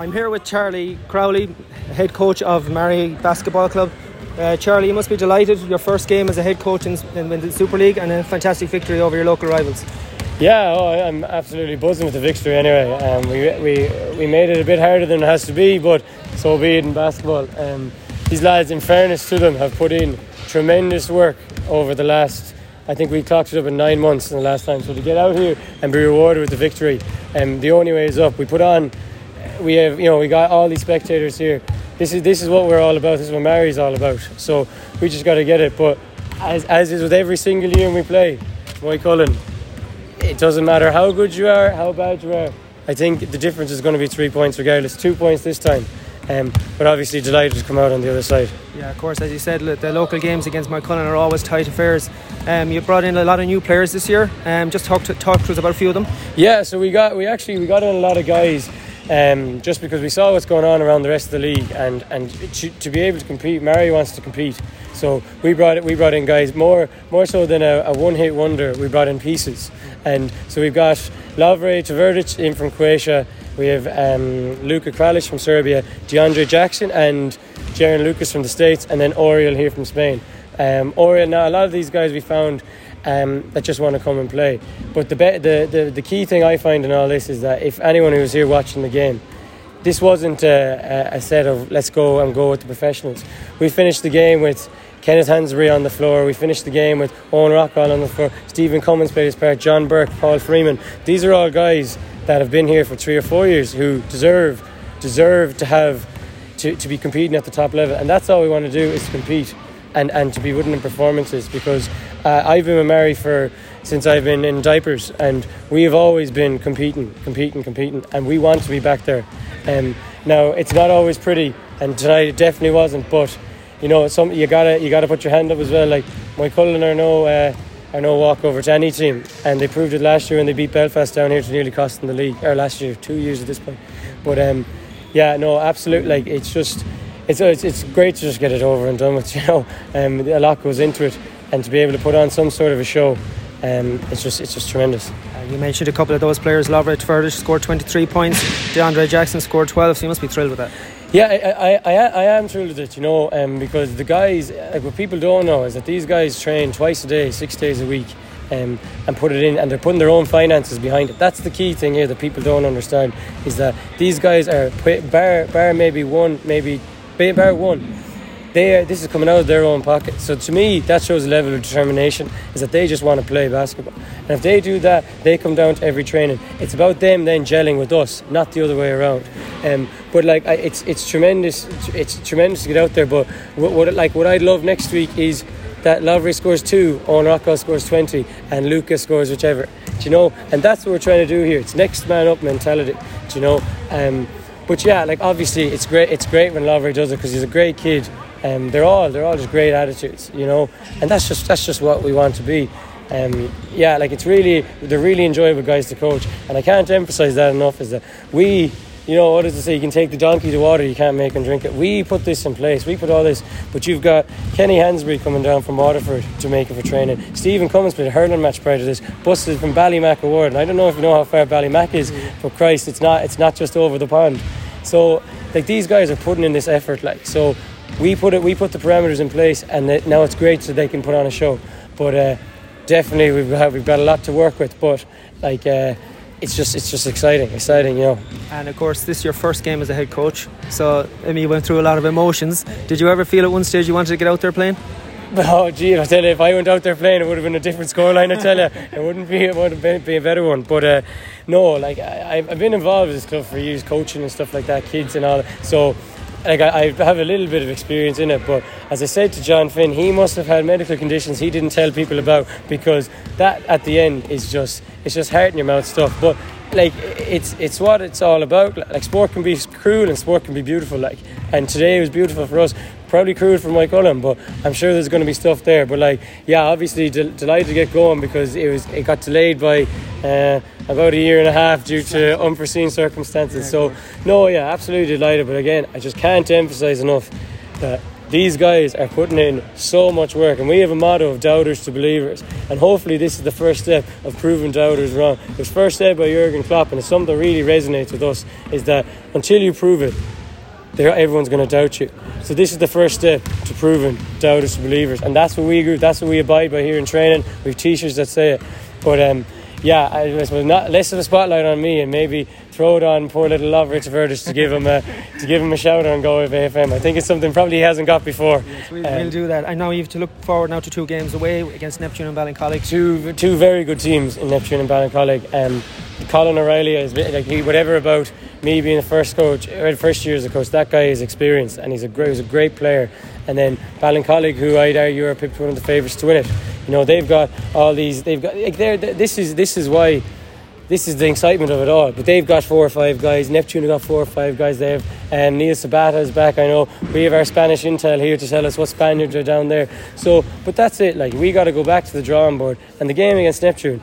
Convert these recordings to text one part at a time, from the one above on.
I'm here with Charlie Crowley, head coach of Maree Basketball Club. Uh, Charlie, you must be delighted. With your first game as a head coach in, in, in, the Super League and a fantastic victory over your local rivals. Yeah, oh, I'm absolutely buzzing with the victory anyway. Um, we, we, we made it a bit harder than it has to be, but so be it in basketball. Um, these lads, in fairness to them, have put in tremendous work over the last I think we clocked it up in nine months in the last time. So to get out here and be rewarded with the victory, um, the only way is up. We put on we have you know we got all these spectators here. This is this is what we're all about. This is what Maree's all about. So we just got to get it. But as as is with every single year we play, Roy Moycullen, it doesn't matter how good you are, how bad you are. I think the difference is going to be three points regardless. Two points this time. Um, but obviously delighted to come out on the other side. Yeah, of course, as you said, the local games against Moycullen are always tight affairs. Um, you brought in a lot of new players this year. Um, just talk to, talk to us about a few of them. Yeah, so we got we actually we got in a lot of guys um, just because we saw what's going on around the rest of the league, and and to, to, be able to compete, Maree wants to compete. So we brought we brought in guys more more so than a, a one hit wonder. We brought in pieces, and so we've got Lovre Tvrdic in from Croatia. We have um, Luka Kralic from Serbia, DeAndre Jackson, and Jaron Lucas from the States, and then Oriol here from Spain. Um, Oriol, now a lot of these guys we found um, that just want to come and play. But the, be- the, the, the key thing I find in all this is that if anyone who was here watching the game, this wasn't a, a, set of let's go and go with the professionals. We finished the game with Kenneth Hansbury on the floor. We finished the game with Owen Rockwell on the floor. Stephen Cummins played his part. John Burke, Paul Freeman. These are all guys that have been here for three or four years who deserve deserve to have to, to be competing at the top level. And that's all we want to do is to compete and, and to be winning in performances because uh, I've been with Maree for since I've been in diapers, and we have always been competing, competing, competing, and we want to be back there. Um, now it's not always pretty, and tonight it definitely wasn't. But you know, some you gotta you gotta put your hand up as well. Like Moycullen are no uh, are no walkover to any team, and they proved it last year when they beat Belfast down here to nearly cost them the league. Or last year, two years at this point. But um, yeah, no, absolutely. Like it's just. It's, it's, it's great to just get it over and done with, you know. Um, a lot goes into it and to be able to put on some sort of a show, um, it's just it's just tremendous. Uh, you mentioned a couple of those players. Lovre Tvrdic scored 23 points. DeAndre Jackson scored 12. So you must be thrilled with that. Yeah, I, I, I, I am thrilled with it, you know, um, because the guys, like what people don't know is that these guys train twice a day, six days a week, um, and put it in, and they're putting their own finances behind it. That's the key thing here that people don't understand is that these guys are bar bar maybe one, maybe bar one they this is coming out of their own pocket. So to me, that shows a level of determination is that they just want to play basketball. And if they do that, they come down to every training. It's about them then gelling with us, not the other way around. Um, but like I, it's it's tremendous. It's tremendous to get out there. But what, what like what I'd love next week is that Lovre scores two, Owen Rockwell scores twenty, and Lucas scores whichever. Do you know? And that's what we're trying to do here. It's next man up mentality. Do you know? Um, but yeah, like obviously it's great. It's great when Lovre does it because he's a great kid um, they're all they're all just great attitudes, you know, and that's just that's just what we want to be. Um, yeah, like it's really they're really enjoyable guys to coach, and I can't emphasize that enough. Is that we, you know, what does it say? You can take the donkey to water, you can't make him drink it. We put this in place. We put all this, but you've got Kenny Hansbury coming down from Waterford, to make Jamaica for training. Stephen Cummins played a hurling match prior to this. Busted from Ballymacward, and I don't know if you know how far Ballymac is, but Christ, it's not it's not just over the pond. So like these guys are putting in this effort, like so we put it, we put the parameters in place, and now it's great so they can put on a show. But uh, definitely, we've got, we've got a lot to work with. But like, uh, it's just it's just exciting, exciting, you know. And of course, this is your first game as a head coach, so I mean, you went through a lot of emotions. Did you ever feel at one stage you wanted to get out there playing? Oh, gee, I tell you, if I went out there playing, it would have been a different scoreline. I tell you, it wouldn't be, it would have be a better one. But uh, no, like I, I've been involved with this club for years, coaching and stuff like that, kids and all. So like I, I, have a little bit of experience in it, but as I said to John Finn, he must have had medical conditions he didn't tell people about because that at the end is just it's just heart in your mouth stuff. But like it's it's what it's all about. Like sport can be cruel and sport can be beautiful. Like and today was beautiful for us probably crude for Moycullen, but I'm sure there's going to be stuff there. But like, yeah, obviously de- delighted to get going because it was it got delayed by uh, about a year and a half due to unforeseen circumstances. So no, yeah, absolutely delighted. But again, I just can't emphasize enough that these guys are putting in so much work, and we have a motto of doubters to believers. And hopefully, this is the first step of proving doubters wrong. It was first said by Jurgen Klopp, and it's something that really resonates with us: is that until you prove it, everyone's going to doubt you. So this is the first step to proving doubters to believers, and that's what we do. That's what we abide by here in training. We have T-shirts that say it, but um, yeah, I suppose not less of a spotlight on me and maybe throw it on poor little Lovre Tvrdic to give him a to give him a shout on Go FM. I think it's something probably he hasn't got before. Yes, we'll, um, we'll do that. I know you have to look forward now to two games away against Neptune and Ballincollig. Two two very good teams in Neptune and Ballincollig. Um, Colin O'Reilly is like he, whatever about me being the first coach, or first year as a coach. That guy is experienced and he's a great, he's a great player. And then Ballincollig, who I'd argue are picked one of the favourites to win it. You know, they've got all these. They've got like they're, this is this is why this is the excitement of it all. But they've got four or five guys. Neptune have got four or five guys. And um, Neil Sabata is back. I know we have our Spanish intel here to tell us what Spaniards are down there. So, but that's it. Like we got to go back to the drawing board. And the game against Neptune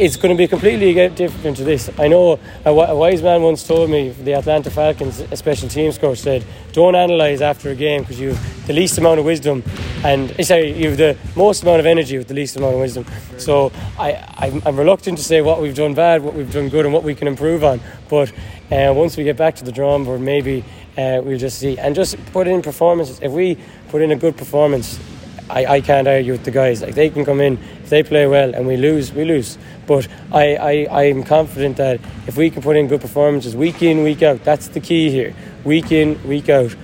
it's going to be completely different to this. I know a, a, wise man once told me, the Atlanta Falcons, a special teams coach, said, "Don't analyze after a game because you have the least amount of wisdom, and eh, sorry, you have the most amount of energy with the least amount of wisdom." So I, I'm, I'm reluctant to say what we've done bad, what we've done good, and what we can improve on. But uh, once we get back to the drawing board, maybe uh, we'll just see and just put in performances. If we put in a good performance, I, I can't argue with the guys. Like they can come in, if they play well and we lose, we lose. But I, I, I'm confident that if we can put in good performances week in, week out, that's the key here. Week in, week out.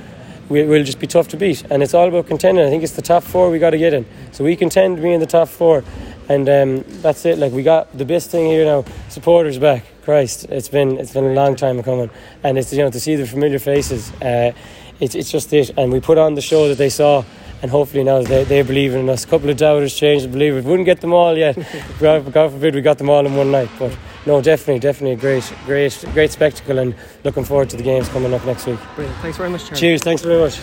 We, will just be tough to beat. And it's all about contending. I think it's the top four we got to get in. So we contend to be in the top four. And um, that's it. Like we got the best thing here now. Supporters back. Christ, it's been it's been a long time coming, and it's you know to see the familiar faces. Uh, it's it's just it. And we put on the show that they saw and hopefully now they, they're believing in us. A couple of doubters changed the believers. Wouldn't get them all yet. God, God forbid we got them all in one night. But no, definitely, definitely a great, great, great spectacle, and looking forward to the games coming up next week. Brilliant. Thanks very much, Charlie. Cheers. Thanks very much.